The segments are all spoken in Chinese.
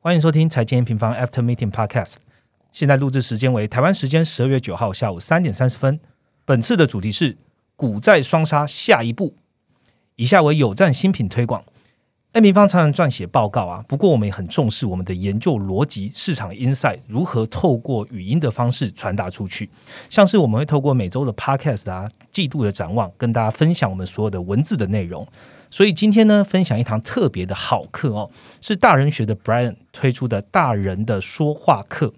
欢迎收听财经平方 After Meeting Podcast。现在录制时间为台湾时间十二月九号下午三点三十分。本次的主题是股债双杀下一步。以下为有赞新品推广。A 平方常常撰写报告啊，不过我们也很重视我们的研究逻辑、市场 insight 如何透过语音的方式传达出去。像是我们会透过每周的 Podcast 啊、季度的展望，跟大家分享我们所有的文字的内容。所以今天呢，分享一堂特别的好课哦，是大人学的 Brian 推出的大人的说话课。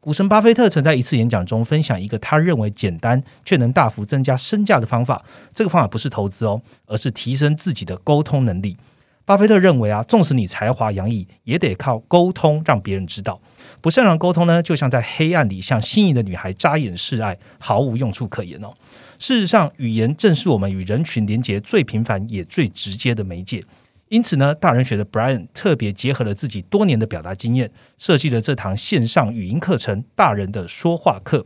股神巴菲特曾在一次演讲中分享一个他认为简单却能大幅增加身价的方法。这个方法不是投资哦，而是提升自己的沟通能力。巴菲特认为啊，纵使你才华洋溢，也得靠沟通让别人知道。不擅长沟通呢，就像在黑暗里向心仪的女孩眨眼示爱，毫无用处可言哦。事实上，语言正是我们与人群连接最频繁也最直接的媒介。因此呢，大人学的 Brian 特别结合了自己多年的表达经验，设计了这堂线上语音课程——大人的说话课。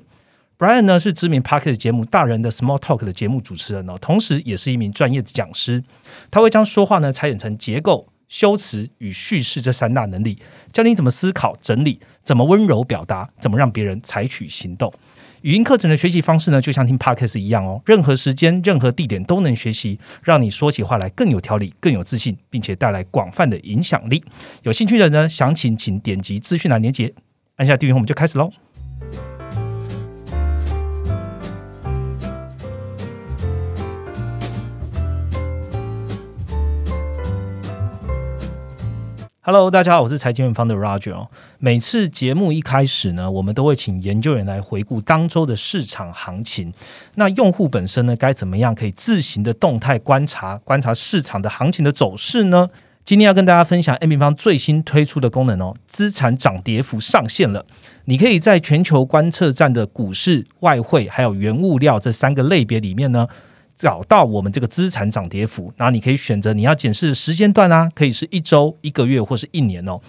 Brian 呢是知名 p a r k e t 节目《大人的 Small Talk》的节目主持人哦，同时也是一名专业的讲师。他会将说话呢拆解成结构、修辞与叙事这三大能力，教你怎么思考、整理，怎么温柔表达，怎么让别人采取行动。语音课程的学习方式呢，就像听 podcast 一样哦，任何时间、任何地点都能学习，让你说起话来更有条理、更有自信，并且带来广泛的影响力。有兴趣的呢，详情请点击资讯栏连接，按下订阅后，我们就开始喽。Hello，大家好，我是财经院方的 Roger。每次节目一开始呢，我们都会请研究员来回顾当周的市场行情。那用户本身呢，该怎么样可以自行的动态观察观察市场的行情的走势呢？今天要跟大家分享 M 平方最新推出的功能哦，资产涨跌幅上线了。你可以在全球观测站的股市、外汇还有原物料这三个类别里面呢。找到我们这个资产涨跌幅，然后你可以选择你要检视的时间段啊，可以是一周、一个月或是一年哦。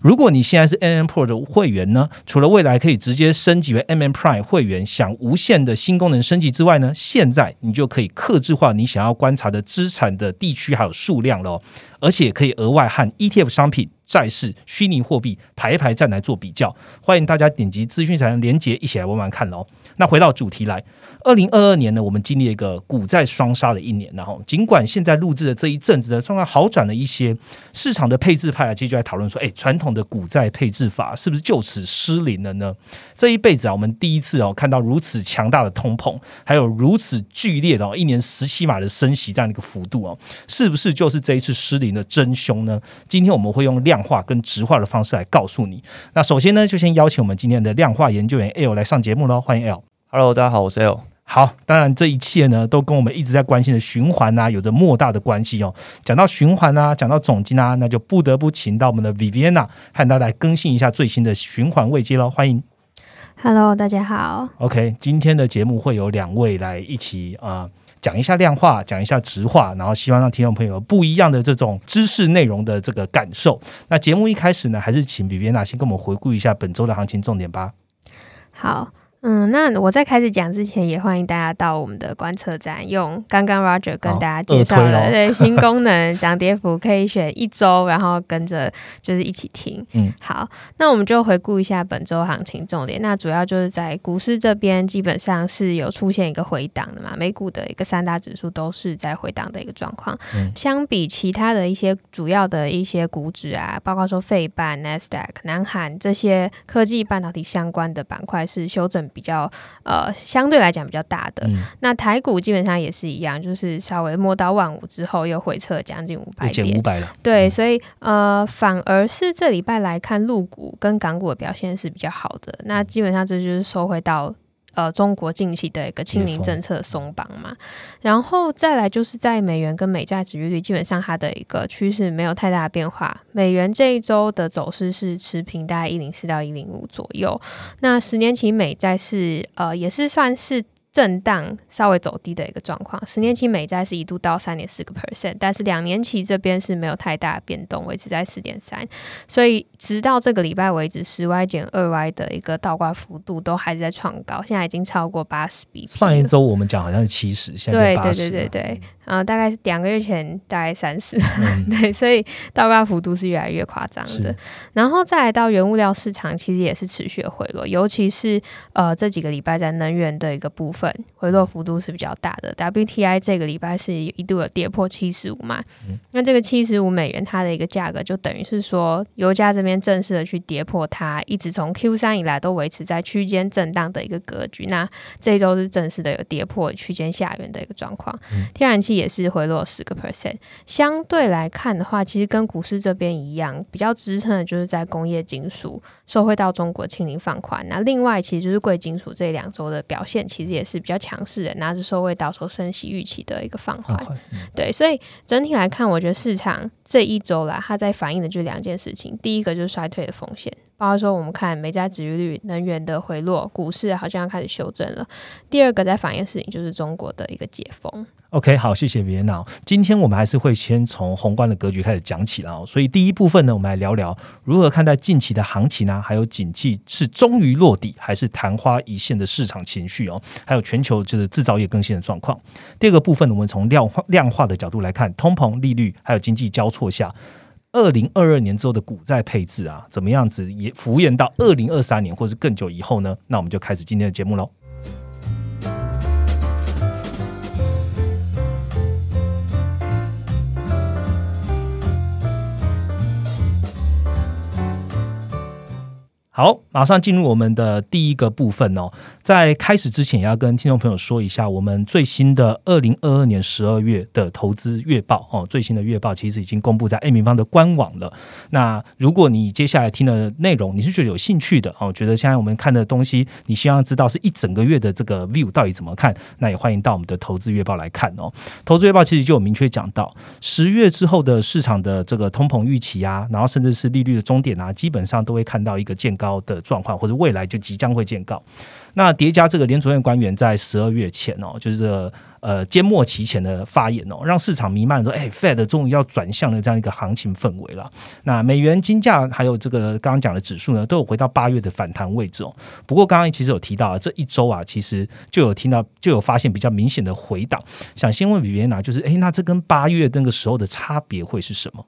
如果你现在是 M M Pro 的会员呢，除了未来可以直接升级为 M M Prime 会员，享无限的新功能升级之外呢，现在你就可以克制化你想要观察的资产的地区还有数量喽，而且可以额外和 E T F 商品、债市、虚拟货币排一排站来做比较。欢迎大家点击资讯才能连接，一起来玩玩看喽。那回到主题来。二零二二年呢，我们经历了一个股债双杀的一年，然后尽管现在录制的这一阵子呢，状况好转了一些，市场的配置派啊，其实就在讨论说，哎，传统的股债配置法是不是就此失灵了呢？这一辈子啊，我们第一次哦看到如此强大的通膨，还有如此剧烈的哦一年十七码的升息这样的一个幅度哦，是不是就是这一次失灵的真凶呢？今天我们会用量化跟直化的方式来告诉你。那首先呢，就先邀请我们今天的量化研究员 L 来上节目喽，欢迎 L。Hello，大家好，我是 L。好，当然这一切呢，都跟我们一直在关心的循环啊，有着莫大的关系哦。讲到循环啊，讲到总金啊，那就不得不请到我们的 Viviana 和大家来更新一下最新的循环位阶喽。欢迎，Hello，大家好。OK，今天的节目会有两位来一起啊，讲一下量化，讲一下直化，然后希望让听众朋友不一样的这种知识内容的这个感受。那节目一开始呢，还是请 Viviana 先跟我们回顾一下本周的行情重点吧。好。嗯，那我在开始讲之前，也欢迎大家到我们的观测站，用刚刚 Roger 跟大家介绍的对 新功能涨跌幅，可以选一周，然后跟着就是一起听。嗯，好，那我们就回顾一下本周行情重点。那主要就是在股市这边，基本上是有出现一个回档的嘛，美股的一个三大指数都是在回档的一个状况。嗯相比其他的一些主要的一些股指啊，包括说费半、NASDAQ、南韩这些科技半导体相关的板块是修正。比较呃，相对来讲比较大的，那台股基本上也是一样，就是稍微摸到万五之后又回撤将近五百点，五百了。对，所以呃，反而是这礼拜来看，陆股跟港股的表现是比较好的。那基本上这就是收回到。呃，中国近期的一个清零政策松绑嘛，然后再来就是在美元跟美债指利率，基本上它的一个趋势没有太大的变化。美元这一周的走势是持平，大概一零四到一零五左右。那十年期美债是呃，也是算是。震荡稍微走低的一个状况，十年期美债是一度到三点四个 percent，但是两年期这边是没有太大变动，维持在四点三，所以直到这个礼拜为止，十 Y 减二 Y 的一个倒挂幅度都还是在创高，现在已经超过八十比。上一周我们讲好像是七十，现在对对对对对。呃，大概两个月前大概三十，对，所以倒挂幅度是越来越夸张的。然后再来到原物料市场，其实也是持续的回落，尤其是呃这几个礼拜在能源的一个部分回落幅度是比较大的。WTI 这个礼拜是一度有跌破七十五嘛，那这个七十五美元它的一个价格就等于是说油价这边正式的去跌破它一直从 Q 三以来都维持在区间震荡的一个格局。那这一周是正式的有跌破区间下缘的一个状况，天然气也是回落十个 percent。相对来看的话，其实跟股市这边一样，比较支撑的就是在工业金属受惠到中国清零放宽。那另外，其实就是贵金属这两周的表现，其实也是比较强势的，拿着受惠到说升息预期的一个放缓。对，所以整体来看，我觉得市场这一周啦，它在反映的就两件事情，第一个就是衰退的风险。包括说，我们看美债值利率、能源的回落，股市好像要开始修正了。第二个在反映的事情就是中国的一个解封。OK，好，谢谢别闹。今天我们还是会先从宏观的格局开始讲起哦。所以第一部分呢，我们来聊聊如何看待近期的行情呢？还有景气是终于落地，还是昙花一现的市场情绪哦？还有全球就是制造业更新的状况。第二个部分呢，我们从量化量化的角度来看，通膨、利率还有经济交错下。二零二二年之后的股债配置啊，怎么样子也浮延到二零二三年或是更久以后呢？那我们就开始今天的节目喽。好，马上进入我们的第一个部分哦。在开始之前，也要跟听众朋友说一下，我们最新的二零二二年十二月的投资月报哦，最新的月报其实已经公布在 A 平方的官网了。那如果你接下来听的内容你是觉得有兴趣的哦，觉得现在我们看的东西，你希望知道是一整个月的这个 view 到底怎么看，那也欢迎到我们的投资月报来看哦。投资月报其实就有明确讲到，十月之后的市场的这个通膨预期啊，然后甚至是利率的终点啊，基本上都会看到一个见高。的状况或者未来就即将会见告。那叠加这个联储院官员在十二月前哦，就是呃缄末期前的发言哦，让市场弥漫说，哎，Fed 终于要转向了这样一个行情氛围了。那美元金价还有这个刚刚讲的指数呢，都有回到八月的反弹位置哦。不过刚刚其实有提到啊这一周啊，其实就有听到就有发现比较明显的回档。想先问比别娜，就是哎，那这跟八月那个时候的差别会是什么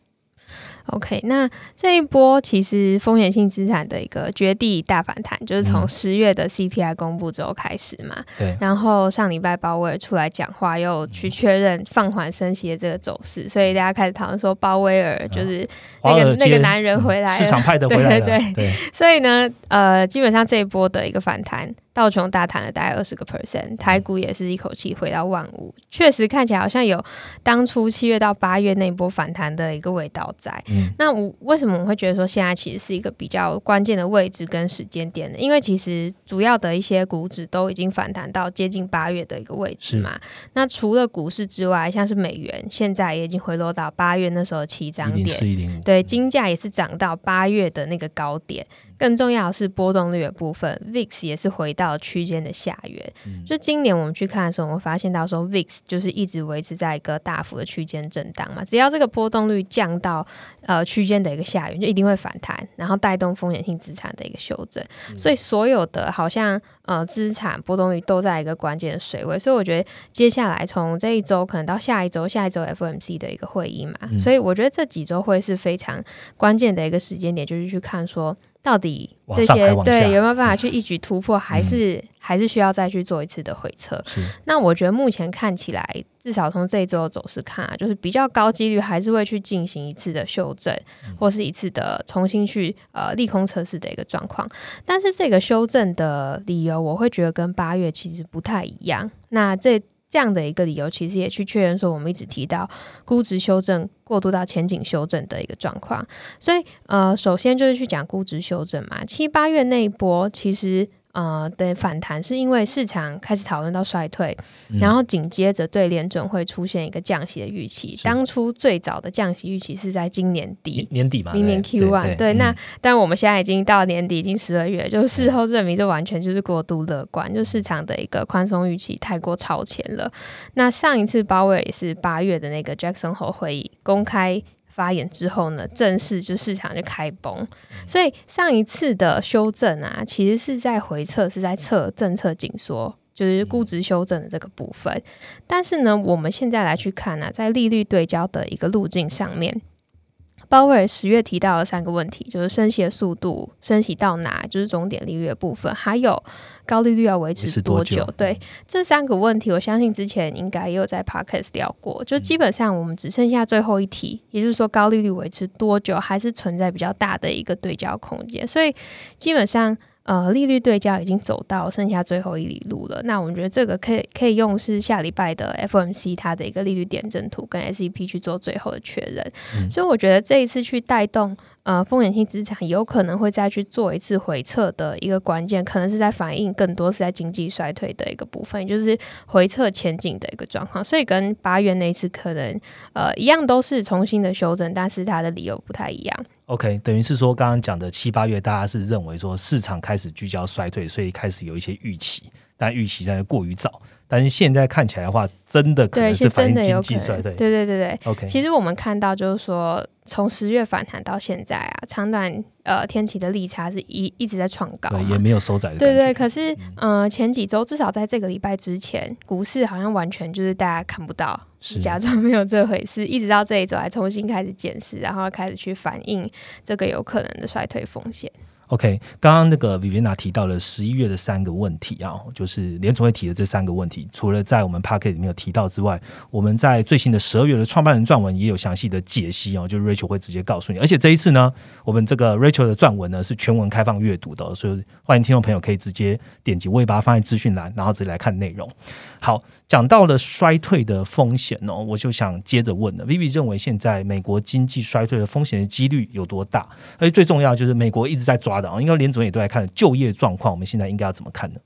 ？OK，那这一波其实风险性资产的一个绝地大反弹，就是从十月的 CPI 公布之后开始嘛。对。然后上礼拜鲍威尔出来讲话，又去确认放缓升息的这个走势，所以大家开始讨论说鲍威尔就是那个那个男人回来了，市场派的回来了。对对。所以呢，呃，基本上这一波的一个反弹。道琼大谈了大概二十个 percent，台股也是一口气回到万五，确实看起来好像有当初七月到八月那波反弹的一个味道在。那我为什么我会觉得说现在其实是一个比较关键的位置跟时间点呢？因为其实主要的一些股指都已经反弹到接近八月的一个位置嘛。那除了股市之外，像是美元现在也已经回落到八月那时候的起涨点，对，金价也是涨到八月的那个高点。更重要的是波动率的部分，VIX 也是回到区间的下缘。就今年我们去看的时候，我们发现到说 VIX 就是一直维持在一个大幅的区间震荡嘛。只要这个波动率降到呃区间的一个下缘，就一定会反弹，然后带动风险性资产的一个修正。所以所有的好像呃资产波动率都在一个关键的水位。所以我觉得接下来从这一周可能到下一周，下一周 FOMC 的一个会议嘛，所以我觉得这几周会是非常关键的一个时间点，就是去看说。到底这些对有没有办法去一举突破，还是还是需要再去做一次的回撤？那我觉得目前看起来，至少从这一周的走势看啊，就是比较高几率还是会去进行一次的修正，或是一次的重新去呃利空测试的一个状况。但是这个修正的理由，我会觉得跟八月其实不太一样。那这。这样的一个理由，其实也去确认说，我们一直提到估值修正过渡到前景修正的一个状况。所以，呃，首先就是去讲估值修正嘛，七八月那一波，其实。呃，的反弹是因为市场开始讨论到衰退，然后紧接着对联准会出现一个降息的预期。当初最早的降息预期是在今年底，年底吧，明年 Q one。对，那但我们现在已经到年底，已经十二月，就事后证明这完全就是过度乐观，就市场的一个宽松预期太过超前了。那上一次鲍威尔也是八月的那个 Jackson Hole 会议公开。发言之后呢，正式就市场就开崩，所以上一次的修正啊，其实是在回测，是在测政策紧缩就是估值修正的这个部分。但是呢，我们现在来去看呢，在利率对焦的一个路径上面。鲍威尔十月提到了三个问题，就是升息的速度、升息到哪，就是终点利率的部分，还有高利率要维持多久。对这三个问题，我相信之前应该也有在 podcast 聊过。就基本上我们只剩下最后一题，也就是说高利率维持多久，还是存在比较大的一个对焦空间。所以基本上。呃，利率对焦已经走到剩下最后一里路了。那我们觉得这个可以可以用是下礼拜的 FOMC 它的一个利率点阵图跟 SEP 去做最后的确认。所以我觉得这一次去带动。呃，风险性资产有可能会再去做一次回撤的一个关键，可能是在反映更多是在经济衰退的一个部分，就是回撤前景的一个状况。所以跟八月那次可能呃一样，都是重新的修正，但是它的理由不太一样。OK，等于是说刚刚讲的七八月，大家是认为说市场开始聚焦衰退，所以开始有一些预期，但预期在过于早。但是现在看起来的话，真的可能是反映经济衰退。对对对对，OK。其实我们看到就是说，从十月反弹到现在啊，长短呃天气的利差是一一直在创高，对，也没有收窄的。对对，可是嗯，前几周至少在这个礼拜之前，股市好像完全就是大家看不到，假装没有这回事，一直到这一周还重新开始检视，然后开始去反映这个有可能的衰退风险。OK，刚刚那个 Viviana 提到了十一月的三个问题啊，就是联总会提的这三个问题，除了在我们 p a c k e t 里面有提到之外，我们在最新的十二月的创办人撰文也有详细的解析哦，就 Rachel 会直接告诉你，而且这一次呢，我们这个 Rachel 的撰文呢是全文开放阅读的，所以欢迎听众朋友可以直接点击，我也把它放在资讯栏，然后直接来看内容。好，讲到了衰退的风险哦，我就想接着问了，Vivi 认为现在美国经济衰退的风险的几率有多大？而且最重要就是美国一直在抓。应该连总也都在看就业状况，我们现在应该要怎么看呢？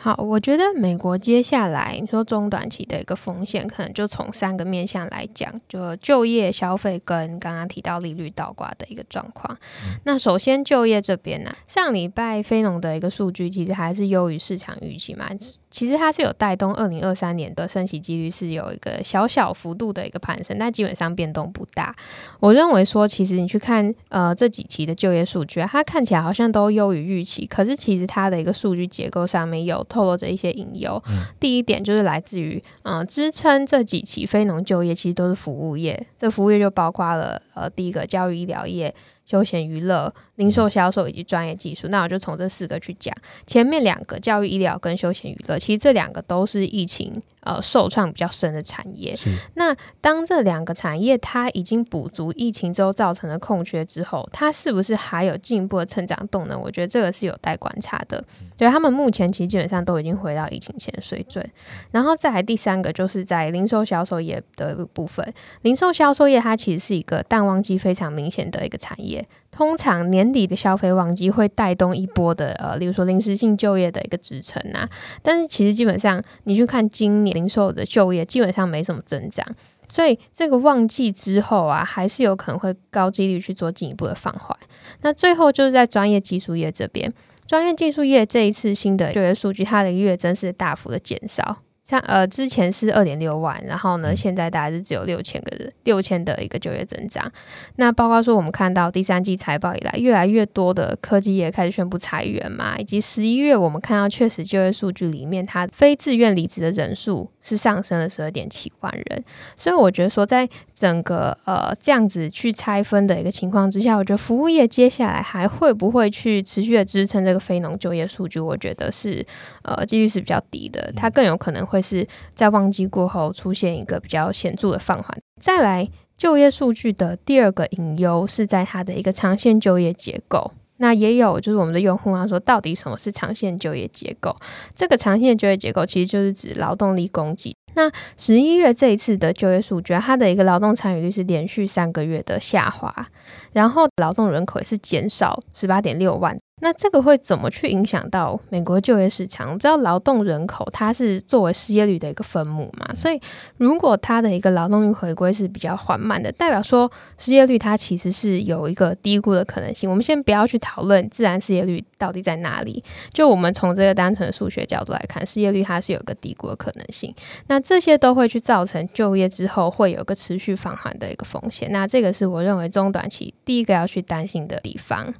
好，我觉得美国接下来你说中短期的一个风险，可能就从三个面向来讲，就就业、消费跟刚刚提到利率倒挂的一个状况。那首先就业这边呢，上礼拜非农的一个数据其实还是优于市场预期嘛。其实它是有带动二零二三年的升息几率是有一个小小幅度的一个攀升，但基本上变动不大。我认为说，其实你去看呃这几期的就业数据，它看起来好像都优于预期，可是其实它的一个数据结构上面有透露着一些隐忧。第一点就是来自于嗯支撑这几期非农就业其实都是服务业，这服务业就包括了呃第一个教育医疗业、休闲娱乐。零售销售以及专业技术，那我就从这四个去讲。前面两个教育医疗跟休闲娱乐，其实这两个都是疫情呃受创比较深的产业。那当这两个产业它已经补足疫情之后造成的空缺之后，它是不是还有进一步的成长动能？我觉得这个是有待观察的。对他们目前其实基本上都已经回到疫情前的水准。然后再来第三个就是在零售销售业的部分，零售销售业它其实是一个淡旺季非常明显的一个产业。通常年底的消费旺季会带动一波的呃，例如说临时性就业的一个支撑啊。但是其实基本上你去看今年零售的就业基本上没什么增长，所以这个旺季之后啊，还是有可能会高几率去做进一步的放缓。那最后就是在专业技术业这边，专业技术业这一次新的就业数据，它的月增是大幅的减少。像呃，之前是二点六万，然后呢，现在大概是只有六千个人，六千的一个就业增长。那报告说，我们看到第三季财报以来，越来越多的科技业开始宣布裁员嘛，以及十一月我们看到确实就业数据里面，它非自愿离职的人数是上升了十二点七万人。所以我觉得说，在整个呃这样子去拆分的一个情况之下，我觉得服务业接下来还会不会去持续的支撑这个非农就业数据？我觉得是呃几率是比较低的，它更有可能会。是在旺季过后出现一个比较显著的放缓。再来，就业数据的第二个隐忧是在它的一个长线就业结构。那也有就是我们的用户啊说，到底什么是长线就业结构？这个长线就业结构其实就是指劳动力供给。那十一月这一次的就业数据，它的一个劳动参与率是连续三个月的下滑，然后劳动人口也是减少十八点六万。那这个会怎么去影响到美国就业市场？我们知道劳动人口它是作为失业率的一个分母嘛，所以如果它的一个劳动力回归是比较缓慢的，代表说失业率它其实是有一个低估的可能性。我们先不要去讨论自然失业率到底在哪里，就我们从这个单纯的数学角度来看，失业率它是有一个低估的可能性。那这些都会去造成就业之后会有个持续放缓的一个风险。那这个是我认为中短期第一个要去担心的地方。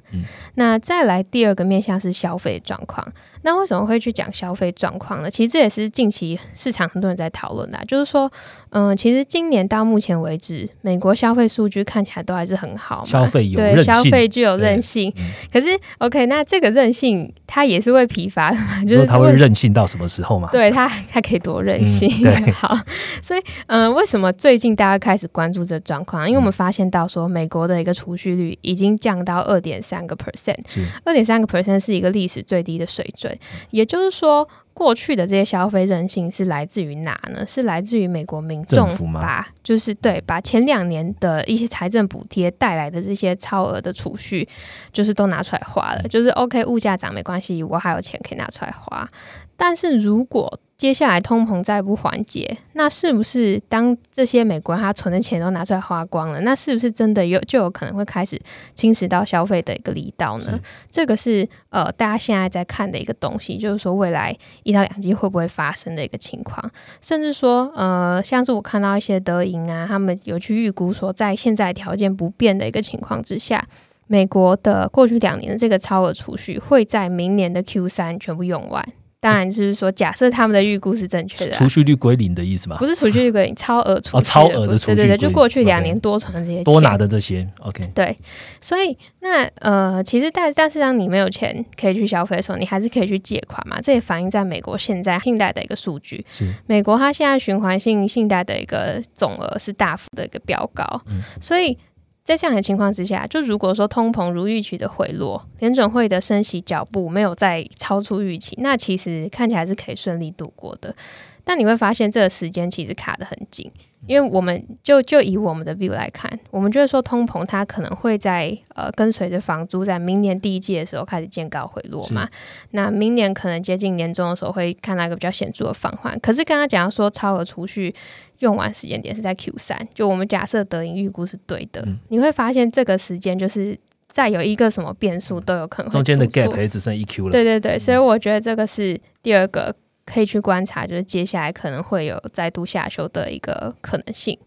那再来。第二个面向是消费状况。那为什么会去讲消费状况呢？其实这也是近期市场很多人在讨论的，就是说，嗯，其实今年到目前为止，美国消费数据看起来都还是很好，消费有对消费具有韧性。可是，OK，那这个韧性它也是会疲乏的嘛？就是它会任性到什么时候嘛？对它，它可以多任性？好，所以，嗯，为什么最近大家开始关注这状况？因为我们发现到说，美国的一个储蓄率已经降到二点三个 percent，二点三个 percent 是一个历史最低的水准。也就是说，过去的这些消费韧性是来自于哪呢？是来自于美国民众把，就是对，把前两年的一些财政补贴带来的这些超额的储蓄，就是都拿出来花了。就是 OK，物价涨没关系，我还有钱可以拿出来花。但是如果接下来通膨再不缓解，那是不是当这些美国人他存的钱都拿出来花光了，那是不是真的有就有可能会开始侵蚀到消费的一个力道呢？这个是呃大家现在在看的一个东西，就是说未来一到两季会不会发生的一个情况，甚至说呃像是我看到一些德银啊，他们有去预估说，在现在条件不变的一个情况之下，美国的过去两年的这个超额储蓄会在明年的 Q 三全部用完。当然就是说，假设他们的预估是正确的，储蓄率归零的意思吗？不是储蓄率归零，超额储哦，超额的储蓄，对对对，就过去两年多存的这些多拿的这些，OK。对，所以那呃，其实但但是当你没有钱可以去消费的时候，你还是可以去借款嘛。这也反映在美国现在信贷的一个数据，是美国它现在循环性信贷的一个总额是大幅的一个飙高，所以。在这样的情况之下，就如果说通膨如预期的回落，联准会的升息脚步没有再超出预期，那其实看起来是可以顺利度过的。但你会发现这个时间其实卡得很紧，因为我们就就以我们的 view 来看，我们觉得说通膨它可能会在呃跟随着房租在明年第一季的时候开始见高回落嘛。那明年可能接近年终的时候会看到一个比较显著的放缓。可是刚刚讲说超额储蓄。用完时间点是在 Q 三，就我们假设德银预估是对的，你会发现这个时间就是再有一个什么变数都有可能。中间的 gap 也只剩一 Q 了。对对对，所以我觉得这个是第二个可以去观察，就是接下来可能会有再度下修的一个可能性。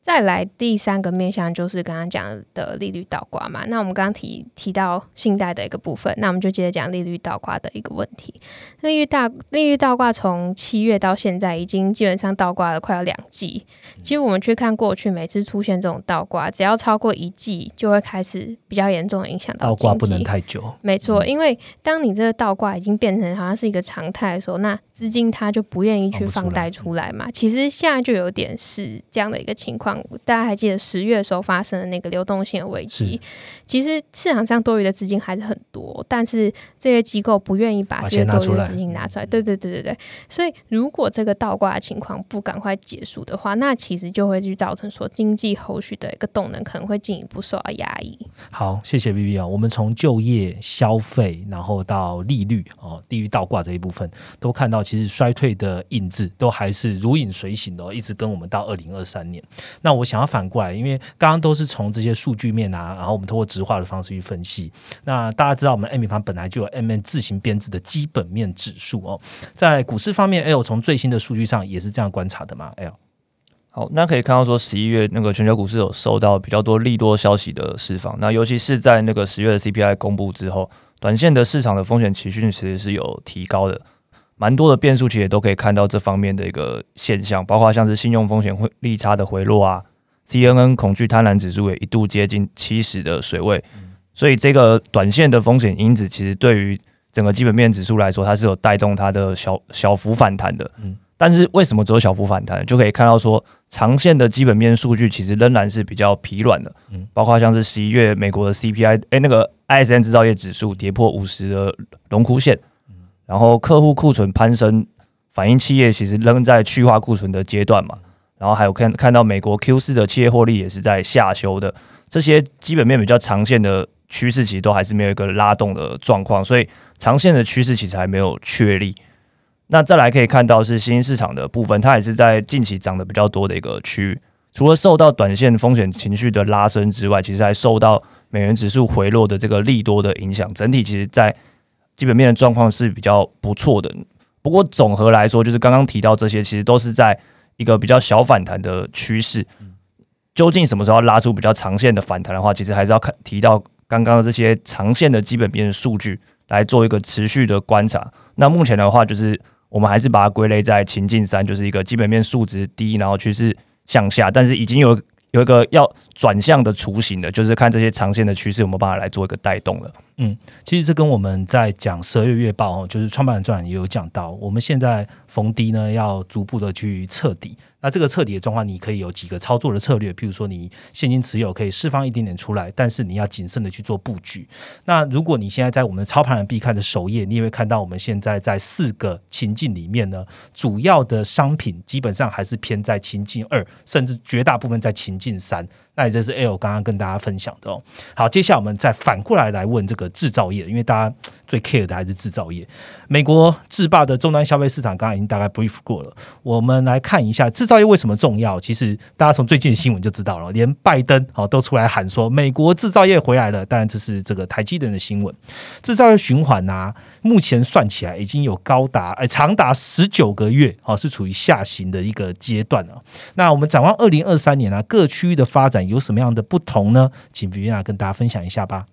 再来第三个面向就是刚刚讲的利率倒挂嘛，那我们刚刚提提到信贷的一个部分，那我们就接着讲利率倒挂的一个问题。利率大利率倒挂从七月到现在已经基本上倒挂了快要两季。其实我们去看过去每次出现这种倒挂，只要超过一季，就会开始比较严重的影响到倒挂不能太久。没错，因为当你这个倒挂已经变成好像是一个常态的时候，那资金它就不愿意去放贷出来嘛。其实现在就有点是这样的一个情况。大家还记得十月的时候发生的那个流动性的危机？其实市场上多余的资金还是很多，但是这些机构不愿意把这些多余的资金拿出来。对对对对对。所以如果这个倒挂的情况不赶快结束的话，那其实就会去造成说经济后续的一个动能可能会进一步受到压抑。好，谢谢 V V 啊。我们从就业、消费，然后到利率哦，低于倒挂这一部分，都看到其实衰退的印子都还是如影随形的，一直跟我们到二零二三年。那我想。要反过来，因为刚刚都是从这些数据面啊，然后我们通过直化的方式去分析。那大家知道，我们 M 盘本来就有 M N 自行编制的基本面指数哦。在股市方面，L 从最新的数据上也是这样观察的嘛？L 好，那可以看到说，十一月那个全球股市有受到比较多利多消息的释放。那尤其是在那个十月的 C P I 公布之后，短线的市场的风险情绪其实是有提高的，蛮多的变数其实也都可以看到这方面的一个现象，包括像是信用风险会利差的回落啊。C N N 恐惧贪婪指数也一度接近七十的水位，所以这个短线的风险因子其实对于整个基本面指数来说，它是有带动它的小小幅反弹的。嗯，但是为什么只有小幅反弹？就可以看到说，长线的基本面数据其实仍然是比较疲软的。嗯，包括像是十一月美国的 C P I，哎，那个 I S N 制造业指数跌破五十的龙枯线，然后客户库存攀升，反映企业其实仍在去化库存的阶段嘛。然后还有看看到美国 Q 四的企业获利也是在下修的，这些基本面比较长线的趋势其实都还是没有一个拉动的状况，所以长线的趋势其实还没有确立。那再来可以看到是新兴市场的部分，它也是在近期涨得比较多的一个区域，除了受到短线风险情绪的拉升之外，其实还受到美元指数回落的这个利多的影响，整体其实在基本面的状况是比较不错的。不过总和来说，就是刚刚提到这些，其实都是在。一个比较小反弹的趋势，究竟什么时候要拉出比较长线的反弹的话，其实还是要看提到刚刚的这些长线的基本面数据来做一个持续的观察。那目前的话，就是我们还是把它归类在情境三，就是一个基本面数值低，然后趋势向下，但是已经有有一个要转向的雏形的，就是看这些长线的趋势有没有办法来做一个带动了。嗯，其实这跟我们在讲十二月月报哦，就是创办人传也有讲到，我们现在逢低呢要逐步的去彻底。那这个彻底的状况，你可以有几个操作的策略，譬如说你现金持有可以释放一点点出来，但是你要谨慎的去做布局。那如果你现在在我们的操盘人必看的首页，你也会看到我们现在在四个情境里面呢，主要的商品基本上还是偏在情境二，甚至绝大部分在情境三。那这是 L 刚刚跟大家分享的哦。好，接下来我们再反过来来问这个制造业，因为大家最 care 的还是制造业。美国制霸的终端消费市场，刚刚已经大概 brief 过了。我们来看一下制造业为什么重要。其实大家从最近的新闻就知道了，连拜登哦都出来喊说美国制造业回来了。当然这是这个台积电的新闻。制造业循环呐，目前算起来已经有高达哎长达十九个月哦，是处于下行的一个阶段啊。那我们展望二零二三年啊，各区域的发展。有什么样的不同呢？请比亚跟大家分享一下吧。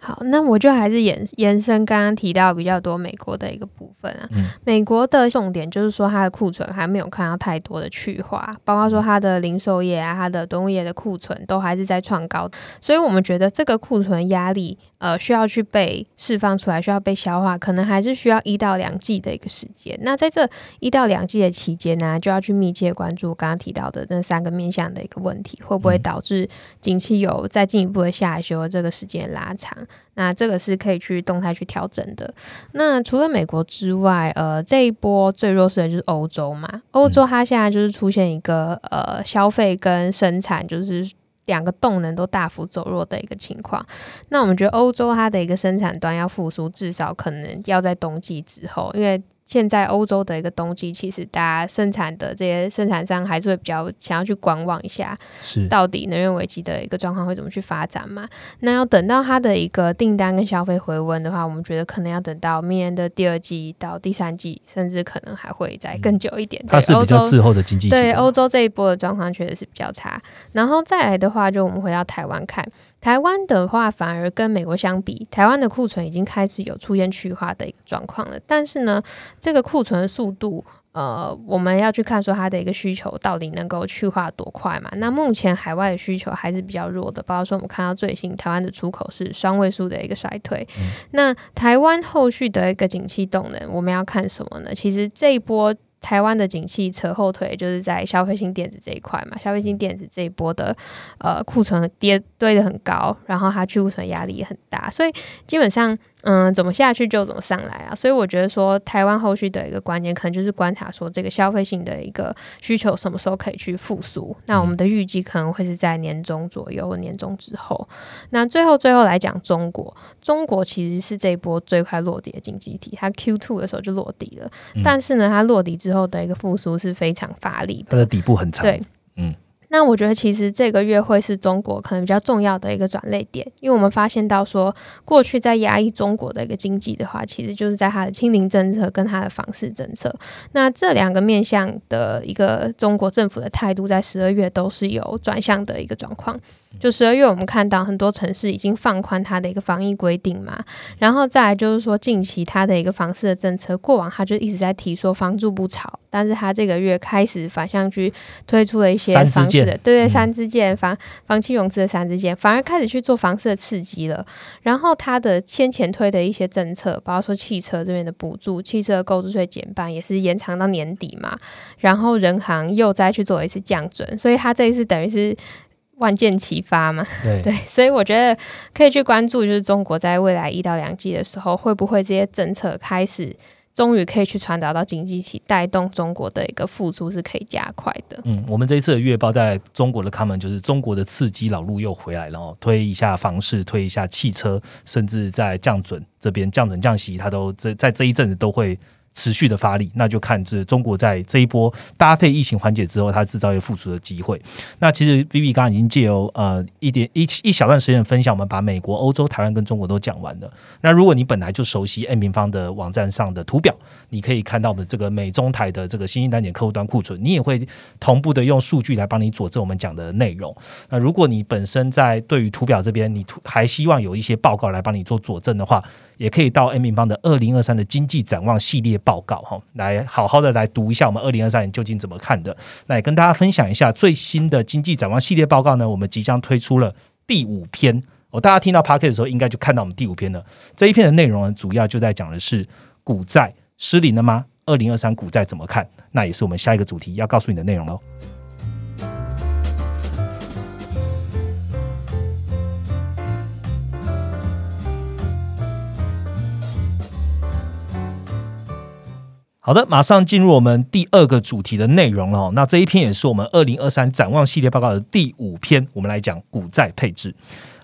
好，那我就还是延延伸刚刚提到比较多美国的一个部分啊。美国的重点就是说，它的库存还没有看到太多的去化，包括说它的零售业啊、它的农业的库存都还是在创高，所以我们觉得这个库存压力。呃，需要去被释放出来，需要被消化，可能还是需要一到两季的一个时间。那在这一到两季的期间呢，就要去密切关注刚刚提到的那三个面向的一个问题，会不会导致景气有再进一步的下修，这个时间拉长？那这个是可以去动态去调整的。那除了美国之外，呃，这一波最弱势的就是欧洲嘛。欧洲它现在就是出现一个呃消费跟生产就是。两个动能都大幅走弱的一个情况，那我们觉得欧洲它的一个生产端要复苏，至少可能要在冬季之后，因为。现在欧洲的一个冬季，其实大家生产的这些生产商还是会比较想要去观望一下，是到底能源危机的一个状况会怎么去发展嘛？那要等到它的一个订单跟消费回温的话，我们觉得可能要等到明年的第二季到第三季，甚至可能还会再更久一点。它是比较滞后的经济。对欧洲这一波的状况确实是比较差。然后再来的话，就我们回到台湾看。台湾的话，反而跟美国相比，台湾的库存已经开始有出现去化的一个状况了。但是呢，这个库存的速度，呃，我们要去看说它的一个需求到底能够去化多快嘛？那目前海外的需求还是比较弱的，包括说我们看到最新台湾的出口是双位数的一个衰退。那台湾后续的一个景气动能，我们要看什么呢？其实这一波。台湾的景气扯后腿，就是在消费性电子这一块嘛。消费性电子这一波的呃库存跌堆的很高，然后它去库存压力也很大，所以基本上。嗯，怎么下去就怎么上来啊！所以我觉得说，台湾后续的一个关键，可能就是观察说这个消费性的一个需求什么时候可以去复苏。那我们的预计可能会是在年中左右，年中之后。那最后最后来讲，中国，中国其实是这一波最快落地的经济体，它 Q two 的时候就落地了。但是呢，它落地之后的一个复苏是非常乏力的，它的底部很长。对，嗯。那我觉得其实这个月会是中国可能比较重要的一个转类点，因为我们发现到说，过去在压抑中国的一个经济的话，其实就是在它的清零政策跟它的房市政策。那这两个面向的一个中国政府的态度，在十二月都是有转向的一个状况。就十二月，我们看到很多城市已经放宽它的一个防疫规定嘛，然后再来就是说近期它的一个房市的政策，过往它就一直在提说房住不炒，但是它这个月开始反向去推出了一些房市的，对对，三支箭房房企融资的三支箭，反而开始去做房市的刺激了。然后它的先前推的一些政策，包括说汽车这边的补助，汽车购置税减半也是延长到年底嘛，然后人行又再去做一次降准，所以它这一次等于是。万箭齐发嘛，对，所以我觉得可以去关注，就是中国在未来一到两季的时候，会不会这些政策开始，终于可以去传导到经济体，带动中国的一个复苏是可以加快的。嗯，我们这一次的月报在中国的 comment 就是中国的刺激老路又回来了哦，推一下房市，推一下汽车，甚至在降准这边降准降息，它都这在这一阵子都会持续的发力，那就看这中国在这一波搭配疫情缓解之后，它制造业复苏的机会。那其实 B B 刚刚已经借由呃一点一一小段时间分享，我们把美国、欧洲、台湾跟中国都讲完了。那如果你本来就熟悉 N 平方的网站上的图表，你可以看到我们这个美中台的这个新兴单点客户端库存，你也会同步的用数据来帮你佐证我们讲的内容。那如果你本身在对于图表这边，你还希望有一些报告来帮你做佐证的话，也可以到 M 平方的二零二三的经济展望系列报告哈，来好好的来读一下我们二零二三年究竟怎么看的。那也跟大家分享一下最新的经济展望系列报告呢，我们即将推出了第五篇哦。大家听到 p a r k e t 的时候，应该就看到我们第五篇了。这一篇的内容呢，主要就在讲的是股债失灵了吗？二零二三股债怎么看？那也是我们下一个主题要告诉你的内容喽。好的，马上进入我们第二个主题的内容了。那这一篇也是我们二零二三展望系列报告的第五篇，我们来讲股债配置。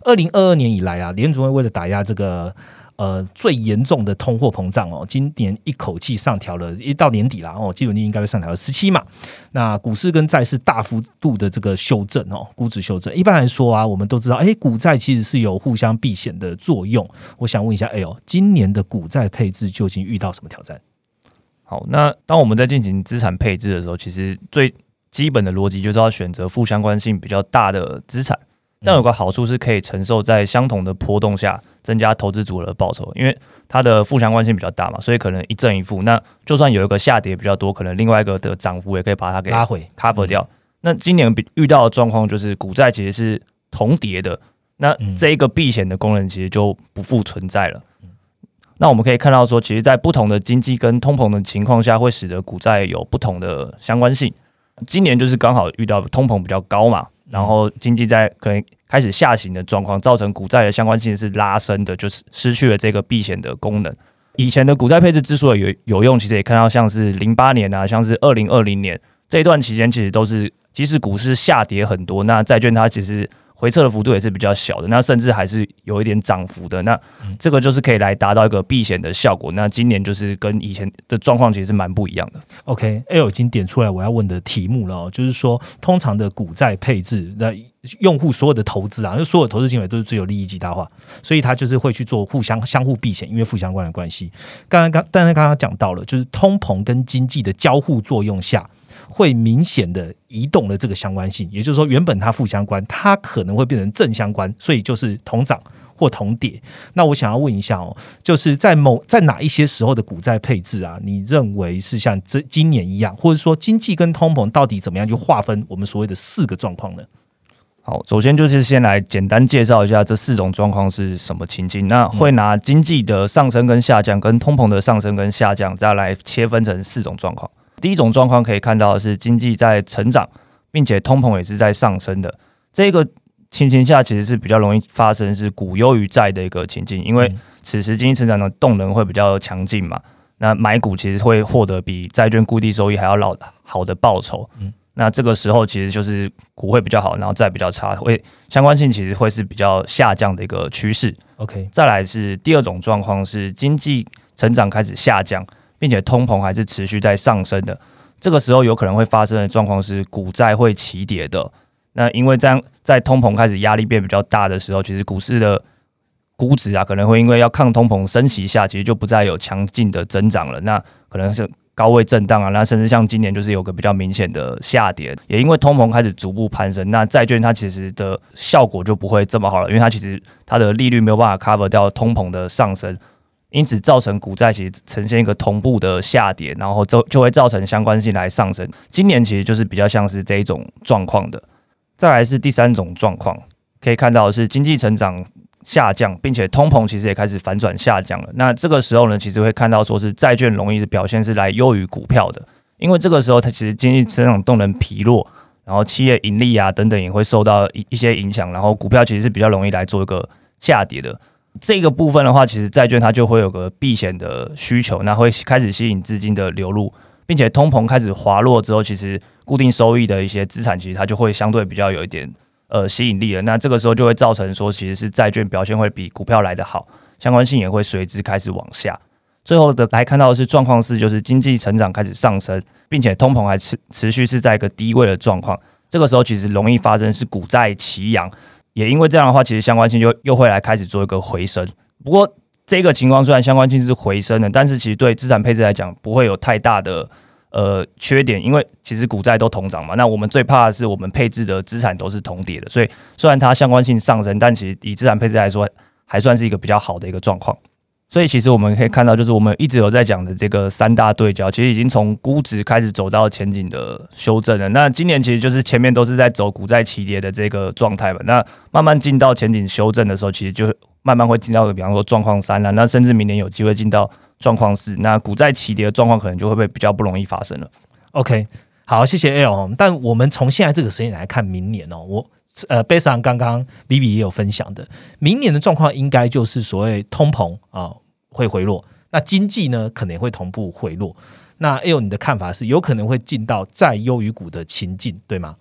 二零二二年以来啊，联储会为了打压这个呃最严重的通货膨胀哦，今年一口气上调了，一到年底了哦，基准利应该会上调了十七嘛。那股市跟债市大幅度的这个修正哦，估值修正。一般来说啊，我们都知道，哎，股债其实是有互相避险的作用。我想问一下，哎呦，今年的股债配置究竟遇到什么挑战？好，那当我们在进行资产配置的时候，其实最基本的逻辑就是要选择负相关性比较大的资产。这样有个好处是可以承受在相同的波动下增加投资组合的报酬，因为它的负相关性比较大嘛，所以可能一正一负。那就算有一个下跌比较多，可能另外一个的涨幅也可以把它给拉回 cover 掉。那今年遇到的状况就是股债其实是同跌的，那这一个避险的功能其实就不复存在了。那我们可以看到说，其实，在不同的经济跟通膨的情况下，会使得股债有不同的相关性。今年就是刚好遇到通膨比较高嘛，然后经济在可能开始下行的状况，造成股债的相关性是拉升的，就是失去了这个避险的功能。以前的股债配置之所以有有用，其实也看到像是零八年啊，像是二零二零年这一段期间，其实都是即使股市下跌很多，那债券它其实。回撤的幅度也是比较小的，那甚至还是有一点涨幅的，那这个就是可以来达到一个避险的效果。那今年就是跟以前的状况其实是蛮不一样的。OK，L 已经点出来我要问的题目了哦，就是说通常的股债配置，那用户所有的投资啊，因为所有投资行为都是最有利益极大化，所以他就是会去做互相相互避险，因为负相关的关系。刚刚刚，但是刚刚讲到了，就是通膨跟经济的交互作用下。会明显的移动了这个相关性，也就是说，原本它负相关，它可能会变成正相关，所以就是同涨或同跌。那我想要问一下哦，就是在某在哪一些时候的股债配置啊，你认为是像这今年一样，或者说经济跟通膨到底怎么样去划分我们所谓的四个状况呢？好，首先就是先来简单介绍一下这四种状况是什么情境。那会拿经济的上升跟下降，跟通膨的上升跟下降，再来切分成四种状况。第一种状况可以看到的是经济在成长，并且通膨也是在上升的。这个情形下，其实是比较容易发生是股优于债的一个情境，因为此时经济成长的动能会比较强劲嘛。那买股其实会获得比债券固定收益还要老好的报酬。嗯，那这个时候其实就是股会比较好，然后债比较差，会相关性其实会是比较下降的一个趋势。OK，再来是第二种状况是经济成长开始下降。并且通膨还是持续在上升的，这个时候有可能会发生的状况是股债会齐跌的。那因为这样，在通膨开始压力变比较大的时候，其实股市的估值啊，可能会因为要抗通膨升息下，其实就不再有强劲的增长了。那可能是高位震荡啊，那甚至像今年就是有个比较明显的下跌，也因为通膨开始逐步攀升，那债券它其实的效果就不会这么好了，因为它其实它的利率没有办法 cover 掉通膨的上升。因此造成股债其实呈现一个同步的下跌，然后就就会造成相关性来上升。今年其实就是比较像是这一种状况的。再来是第三种状况，可以看到是经济成长下降，并且通膨其实也开始反转下降了。那这个时候呢，其实会看到说是债券容易的表现是来优于股票的，因为这个时候它其实经济成长动能疲弱，然后企业盈利啊等等也会受到一一些影响，然后股票其实是比较容易来做一个下跌的。这个部分的话，其实债券它就会有个避险的需求，那会开始吸引资金的流入，并且通膨开始滑落之后，其实固定收益的一些资产，其实它就会相对比较有一点呃吸引力了。那这个时候就会造成说，其实是债券表现会比股票来得好，相关性也会随之开始往下。最后的来看到的是状况是，就是经济成长开始上升，并且通膨还持持续是在一个低位的状况。这个时候其实容易发生是股债齐扬，也因为这样的话，其实相关性就又会来开始做一个回升。不过这个情况虽然相关性是回升的，但是其实对资产配置来讲不会有太大的呃缺点，因为其实股债都同涨嘛。那我们最怕的是我们配置的资产都是同跌的，所以虽然它相关性上升，但其实以资产配置来说，还算是一个比较好的一个状况。所以其实我们可以看到，就是我们一直有在讲的这个三大对焦，其实已经从估值开始走到前景的修正了。那今年其实就是前面都是在走股债齐跌的这个状态嘛。那慢慢进到前景修正的时候，其实就慢慢会进到比方说状况三了。那甚至明年有机会进到状况四，那股债齐跌的状况可能就会被比较不容易发生了。OK，好，谢谢 L。但我们从现在这个时间来看，明年哦，我呃，贝上刚刚 B B 也有分享的，明年的状况应该就是所谓通膨啊。会回落，那经济呢可能也会同步回落。那 L，你的看法是有可能会进到债优于股的情境，对吗？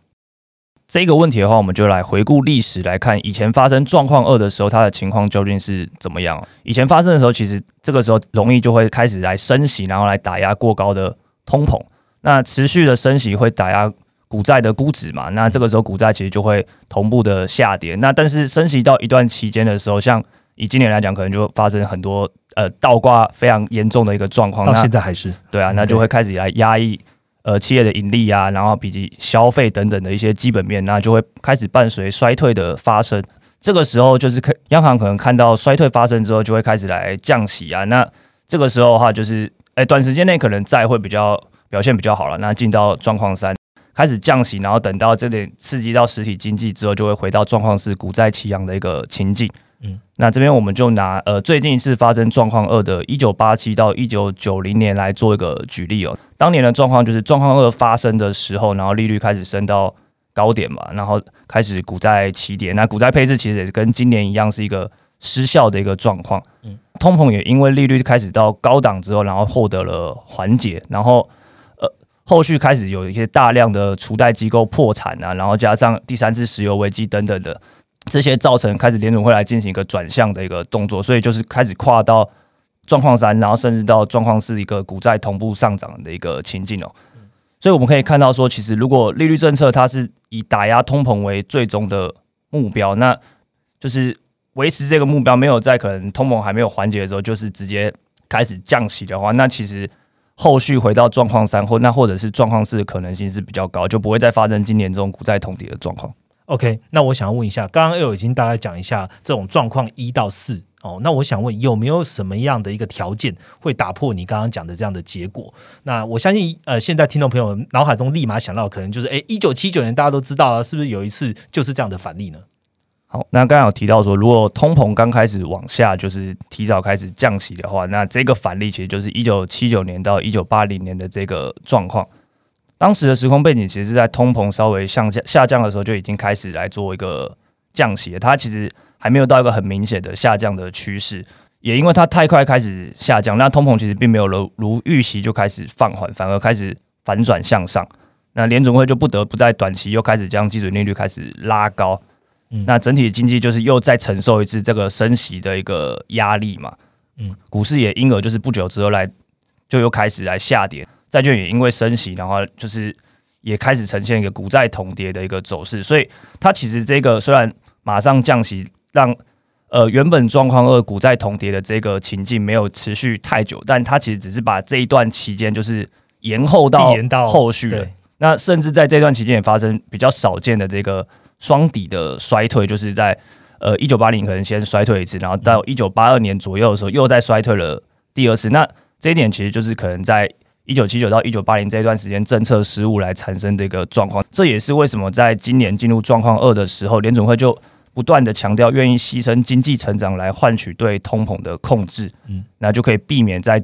这个问题的话，我们就来回顾历史来看，以前发生状况二的时候，它的情况究竟是怎么样？以前发生的时候，其实这个时候容易就会开始来升息，然后来打压过高的通膨。那持续的升息会打压股债的估值嘛？那这个时候股债其实就会同步的下跌。那但是升息到一段期间的时候，像以今年来讲，可能就发生很多呃倒挂非常严重的一个状况，到现在还是对啊，那就会开始来压抑呃企业的盈利啊，然后以及消费等等的一些基本面，那就会开始伴随衰退的发生。这个时候就是可央行可能看到衰退发生之后，就会开始来降息啊。那这个时候的话，就是哎短时间内可能债会比较表现比较好了。那进到状况三开始降息，然后等到这点刺激到实体经济之后，就会回到状况四股债齐扬的一个情境。嗯，那这边我们就拿呃最近一次发生状况二的一九八七到一九九零年来做一个举例哦。当年的状况就是状况二发生的时候，然后利率开始升到高点嘛，然后开始股债起点。那股债配置其实也是跟今年一样是一个失效的一个状况。嗯，通膨也因为利率开始到高档之后，然后获得了缓解，然后呃后续开始有一些大量的储贷机构破产啊，然后加上第三次石油危机等等的。这些造成开始联总会来进行一个转向的一个动作，所以就是开始跨到状况三，然后甚至到状况是一个股债同步上涨的一个情境哦。所以我们可以看到说，其实如果利率政策它是以打压通膨为最终的目标，那就是维持这个目标没有在可能通膨还没有缓解的时候，就是直接开始降息的话，那其实后续回到状况三或那或者是状况四的可能性是比较高，就不会再发生今年这种股债同跌的状况。OK，那我想要问一下，刚刚 L 已经大概讲一下这种状况一到四哦，那我想问有没有什么样的一个条件会打破你刚刚讲的这样的结果？那我相信呃，现在听众朋友脑海中立马想到可能就是哎，一九七九年大家都知道啊，是不是有一次就是这样的反例呢？好，那刚刚有提到说，如果通膨刚开始往下，就是提早开始降息的话，那这个反例其实就是一九七九年到一九八零年的这个状况。当时的时空背景其实是在通膨稍微向下下降的时候就已经开始来做一个降息了，它其实还没有到一个很明显的下降的趋势，也因为它太快开始下降，那通膨其实并没有如如预期就开始放缓，反而开始反转向上，那联总会就不得不在短期又开始将基准利率开始拉高，那整体经济就是又再承受一次这个升息的一个压力嘛，嗯，股市也因而就是不久之后来就又开始来下跌。债券也因为升息，然后就是也开始呈现一个股债同跌的一个走势，所以它其实这个虽然马上降息，让呃原本状况二股债同跌的这个情境没有持续太久，但它其实只是把这一段期间就是延后到后续了。那甚至在这段期间也发生比较少见的这个双底的衰退，就是在呃一九八零可能先衰退一次，然后到一九八二年左右的时候又再衰退了第二次。那这一点其实就是可能在。一九七九到一九八零这一段时间，政策失误来产生的一个状况，这也是为什么在今年进入状况二的时候，联总会就不断的强调愿意牺牲经济成长来换取对通膨的控制，嗯，那就可以避免在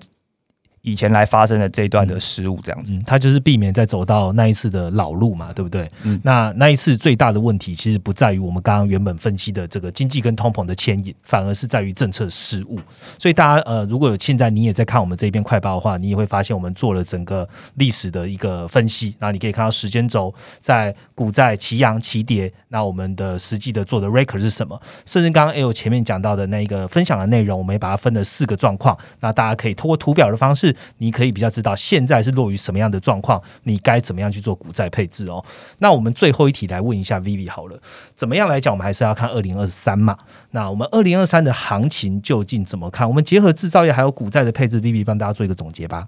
以前来发生的这一段的失误，这样子，他就是避免再走到那一次的老路嘛，对不对？嗯，那那一次最大的问题其实不在于我们刚刚原本分析的这个经济跟通膨的牵引，反而是在于政策失误。所以大家呃，如果有现在你也在看我们这边快报的话，你也会发现我们做了整个历史的一个分析，然后你可以看到时间轴在股债齐扬齐跌，那我们的实际的做的 record 是什么？甚至刚刚 L 前面讲到的那一个分享的内容，我们也把它分了四个状况，那大家可以通过图表的方式。你可以比较知道现在是落于什么样的状况，你该怎么样去做股债配置哦。那我们最后一题来问一下 Vivi 好了，怎么样来讲，我们还是要看二零二三嘛？那我们二零二三的行情究竟怎么看？我们结合制造业还有股债的配置，Vivi 帮大家做一个总结吧。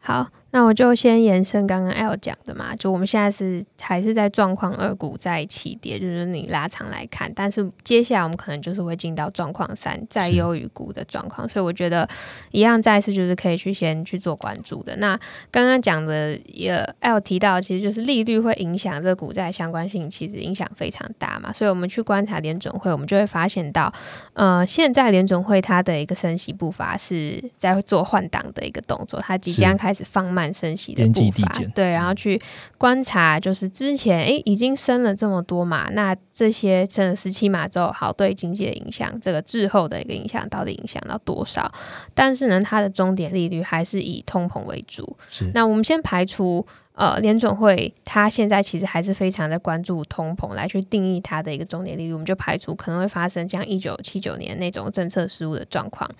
好。那我就先延伸刚刚 L 讲的嘛，就我们现在是还是在状况二股在起跌，就是你拉长来看，但是接下来我们可能就是会进到状况三再优于股的状况，所以我觉得一样再次就是可以去先去做关注的。那刚刚讲的也 L 提到，其实就是利率会影响这个股债相关性，其实影响非常大嘛，所以我们去观察联准会，我们就会发现到，呃，现在联准会它的一个升息步伐是在做换挡的一个动作，它即将开始放慢。升息的步伐，对，然后去观察，就是之前哎已经升了这么多嘛，那这些升了十七码之后，好对经济的影响，这个滞后的一个影响到底影响到多少？但是呢，它的终点利率还是以通膨为主。是，那我们先排除呃联准会，它现在其实还是非常的关注通膨来去定义它的一个终点利率，我们就排除可能会发生像一九七九年那种政策失误的状况。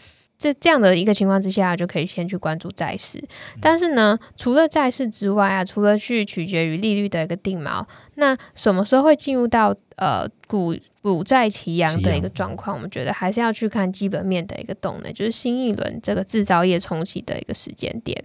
这这样的一个情况之下，就可以先去关注债市。但是呢，除了债市之外啊，除了去取决于利率的一个定锚，那什么时候会进入到呃股股债齐扬的一个状况？我们觉得还是要去看基本面的一个动能，就是新一轮这个制造业重启的一个时间点。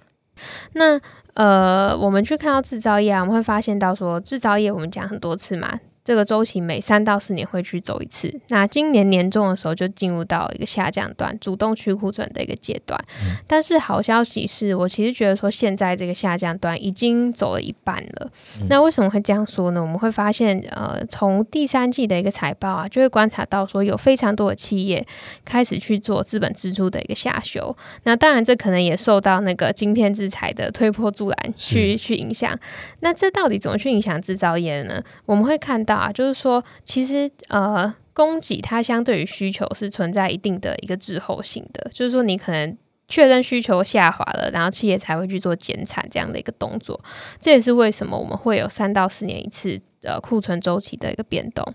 那呃，我们去看到制造业啊，我们会发现到说制造业，我们讲很多次嘛。这个周期每三到四年会去走一次，那今年年中的时候就进入到一个下降段，主动去库存的一个阶段。但是好消息是我其实觉得说现在这个下降段已经走了一半了。那为什么会这样说呢？我们会发现，呃，从第三季的一个财报啊，就会观察到说有非常多的企业开始去做资本支出的一个下修。那当然这可能也受到那个晶片制裁的推波助澜去去影响。那这到底怎么去影响制造业呢？我们会看到。啊，就是说，其实呃，供给它相对于需求是存在一定的一个滞后性的，就是说，你可能确认需求下滑了，然后企业才会去做减产这样的一个动作。这也是为什么我们会有三到四年一次呃库存周期的一个变动。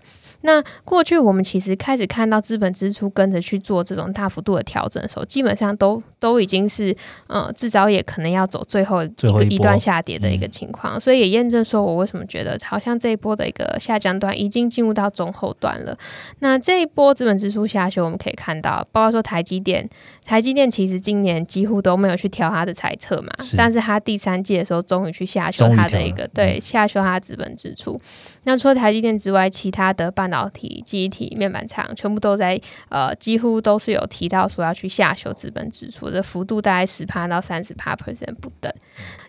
那过去我们其实开始看到资本支出跟着去做这种大幅度的调整的时候，基本上都都已经是呃制造业可能要走最后一个一段下跌的一个情况，所以也验证说我为什么觉得好像这一波的一个下降段已经进入到中后段了。那这一波资本支出下修，我们可以看到，包括说台积电，台积电其实今年几乎都没有去调它的猜测嘛，但是它第三季的时候终于去下修它的一个对下修它的资本支出。那除了台积电之外，其他的半导体、记忆体、面板厂全部都在呃，几乎都是有提到说要去下修资本支出的幅度，大概十帕到三十帕 percent 不等。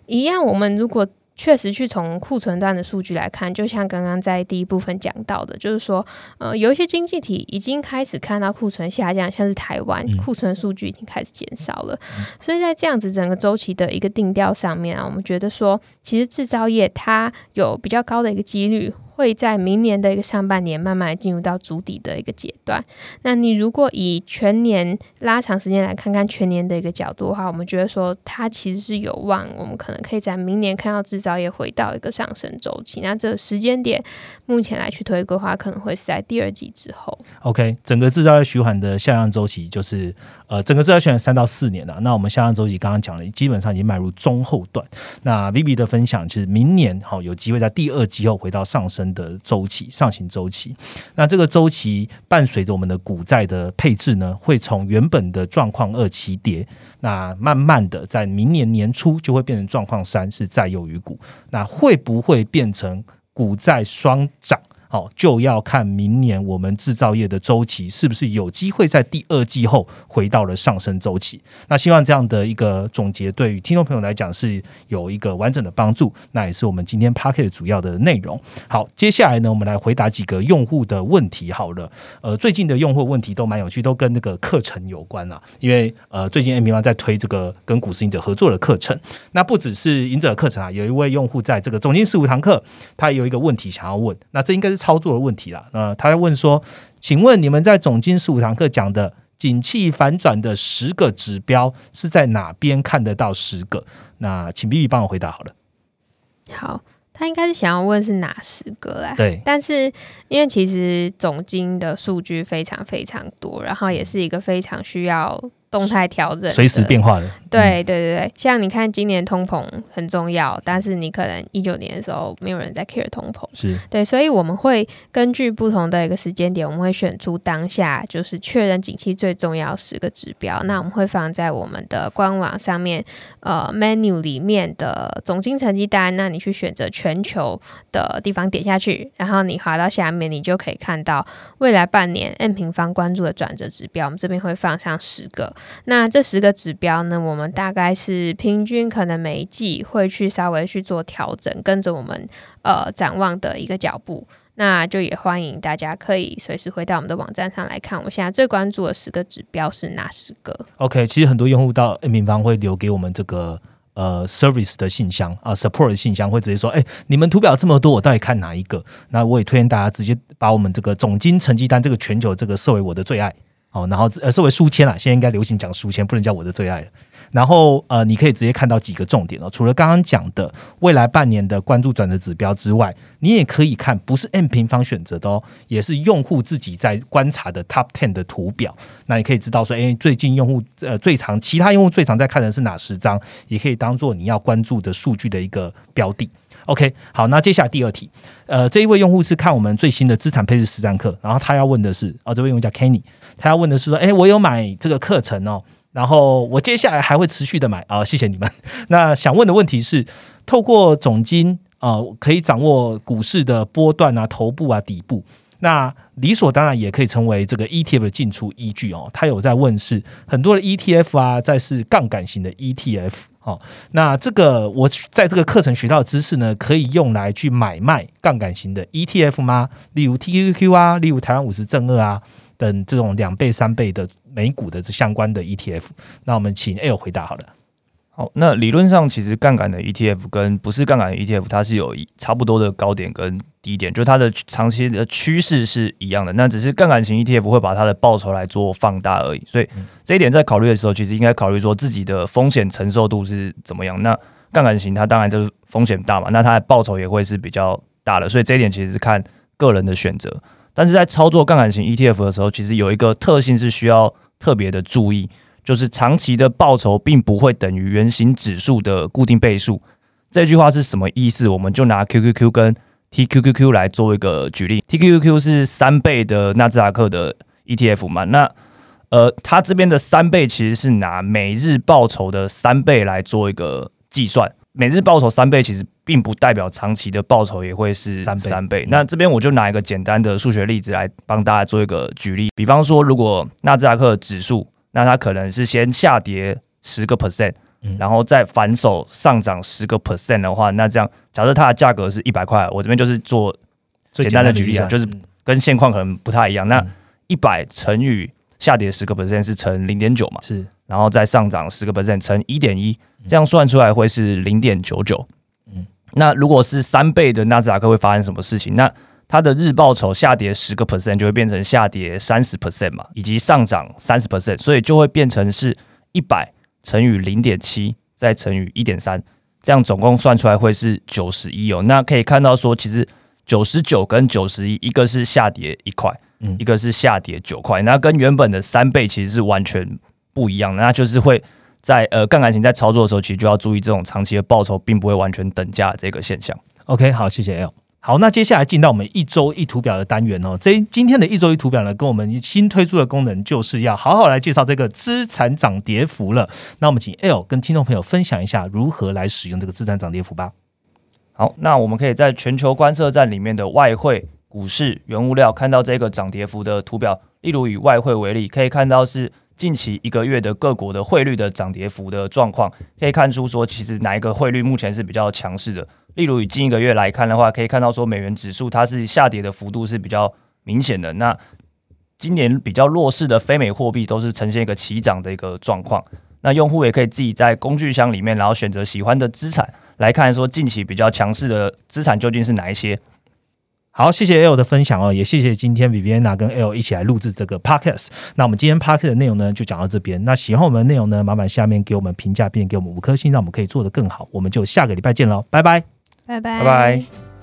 一样，我们如果确实去从库存端的数据来看，就像刚刚在第一部分讲到的，就是说，呃，有一些经济体已经开始看到库存下降，像是台湾库存数据已经开始减少了。所以在这样子整个周期的一个定调上面啊，我们觉得说，其实制造业它有比较高的一个几率。会在明年的一个上半年慢慢进入到主底的一个阶段。那你如果以全年拉长时间来看看全年的一个角度的话，我们觉得说它其实是有望，我们可能可以在明年看到制造业回到一个上升周期。那这个时间点目前来去推规划，可能会是在第二季之后。OK，整个制造业循环的下降周期就是呃，整个制造业循环三到四年了。那我们下降周期刚刚讲了，基本上已经迈入中后段。那 Vivi 的分享其实明年好有机会在第二季后回到上升。的周期上行周期，那这个周期伴随着我们的股债的配置呢，会从原本的状况二起跌，那慢慢的在明年年初就会变成状况三，是债优于股，那会不会变成股债双涨？好，就要看明年我们制造业的周期是不是有机会在第二季后回到了上升周期。那希望这样的一个总结对于听众朋友来讲是有一个完整的帮助。那也是我们今天 p a r k e t 主要的内容。好，接下来呢，我们来回答几个用户的问题。好了，呃，最近的用户问题都蛮有趣，都跟那个课程有关啊。因为呃，最近 M 平方在推这个跟股市赢者合作的课程。那不只是赢者课程啊，有一位用户在这个总经十五堂课，他有一个问题想要问。那这应该是。操作的问题啦，呃，他要问说，请问你们在总经十五堂课讲的景气反转的十个指标是在哪边看得到十个？那请 B B 帮我回答好了。好，他应该是想要问是哪十个啦？对，但是因为其实总经的数据非常非常多，然后也是一个非常需要。动态调整，随时变化的。对对对对，像你看，今年通膨很重要，但是你可能一九年的时候没有人在 care 通膨，是对，所以我们会根据不同的一个时间点，我们会选出当下就是确认景气最重要十个指标，那我们会放在我们的官网上面，呃，menu 里面的总经成绩单，那你去选择全球的地方点下去，然后你滑到下面，你就可以看到未来半年 n 平方关注的转折指标，我们这边会放上十个。那这十个指标呢？我们大概是平均，可能每一季会去稍微去做调整，跟着我们呃展望的一个脚步。那就也欢迎大家可以随时回到我们的网站上来看，我现在最关注的十个指标是哪十个？OK，其实很多用户到 N 平方会留给我们这个呃 service 的信箱啊，support 的信箱会直接说：哎，你们图表这么多，我到底看哪一个？那我也推荐大家直接把我们这个总金成绩单这个全球这个设为我的最爱。哦，然后呃，设为书签啦，现在应该流行讲书签，不能叫我的最爱了。然后呃，你可以直接看到几个重点哦。除了刚刚讲的未来半年的关注转折指标之外，你也可以看不是 M 平方选择的哦，也是用户自己在观察的 Top Ten 的图表。那你可以知道说，哎，最近用户呃最常，其他用户最常在看的是哪十张，也可以当做你要关注的数据的一个标的。OK，好，那接下来第二题，呃，这一位用户是看我们最新的资产配置实战课，然后他要问的是，哦，这位用户叫 Kenny，他要问的是说，哎，我有买这个课程哦，然后我接下来还会持续的买啊，谢谢你们。那想问的问题是，透过总金啊，可以掌握股市的波段啊、头部啊、底部，那理所当然也可以成为这个 ETF 的进出依据哦。他有在问是很多的 ETF 啊，再是杠杆型的 ETF。好，那这个我在这个课程学到的知识呢，可以用来去买卖杠杆型的 ETF 吗？例如 TQQQ 啊，例如台湾五十正二啊等这种两倍、三倍的美股的这相关的 ETF。那我们请 L 回答好了。好，那理论上其实杠杆的 ETF 跟不是杠杆的 ETF，它是有差不多的高点跟低点，就它的长期的趋势是一样的。那只是杠杆型 ETF 会把它的报酬来做放大而已。所以这一点在考虑的时候，其实应该考虑说自己的风险承受度是怎么样。那杠杆型它当然就是风险大嘛，那它的报酬也会是比较大的。所以这一点其实是看个人的选择。但是在操作杠杆型 ETF 的时候，其实有一个特性是需要特别的注意。就是长期的报酬并不会等于原型指数的固定倍数，这句话是什么意思？我们就拿 QQQ 跟 TQQQ 来做一个举例。TQQQ 是三倍的纳斯达克的 ETF 嘛？那呃，它这边的三倍其实是拿每日报酬的三倍来做一个计算。每日报酬三倍其实并不代表长期的报酬也会是三倍。那这边我就拿一个简单的数学例子来帮大家做一个举例。比方说，如果纳斯达克指数那它可能是先下跌十个 percent，然后再反手上涨十个 percent 的话，那这样假设它的价格是一百块，我这边就是做简单的举例啊，就是跟现况可能不太一样。那一百乘以下跌十个 percent 是乘零点九嘛？是，然后再上涨十个 percent 乘一点一，这样算出来会是零点九九。嗯，那如果是三倍的纳斯达克会发生什么事情？那它的日报酬下跌十个 percent 就会变成下跌三十 percent 嘛，以及上涨三十 percent，所以就会变成是一百乘以零点七再乘以一点三，这样总共算出来会是九十一哦。那可以看到说，其实九十九跟九十一，一个是下跌一块，嗯，一个是下跌九块，那跟原本的三倍其实是完全不一样的。那就是会在呃杠杆型在操作的时候，其实就要注意这种长期的报酬并不会完全等价这个现象。OK，好，谢谢 L。好，那接下来进到我们一周一图表的单元哦。这今天的一周一图表呢，跟我们新推出的功能，就是要好好来介绍这个资产涨跌幅了。那我们请 L 跟听众朋友分享一下如何来使用这个资产涨跌幅吧。好，那我们可以在全球观测站里面的外汇。股市、原物料，看到这个涨跌幅的图表。例如以外汇为例，可以看到是近期一个月的各国的汇率的涨跌幅的状况，可以看出说其实哪一个汇率目前是比较强势的。例如以近一个月来看的话，可以看到说美元指数它是下跌的幅度是比较明显的。那今年比较弱势的非美货币都是呈现一个齐涨的一个状况。那用户也可以自己在工具箱里面，然后选择喜欢的资产来看，说近期比较强势的资产究竟是哪一些。好，谢谢 L 的分享哦，也谢谢今天 Viviana 跟 L 一起来录制这个 Podcast。那我们今天 Podcast 的内容呢，就讲到这边。那喜欢我们的内容呢，麻烦下面给我们评价，并给我们五颗星，让我们可以做得更好。我们就下个礼拜见喽，拜拜，拜拜，拜拜。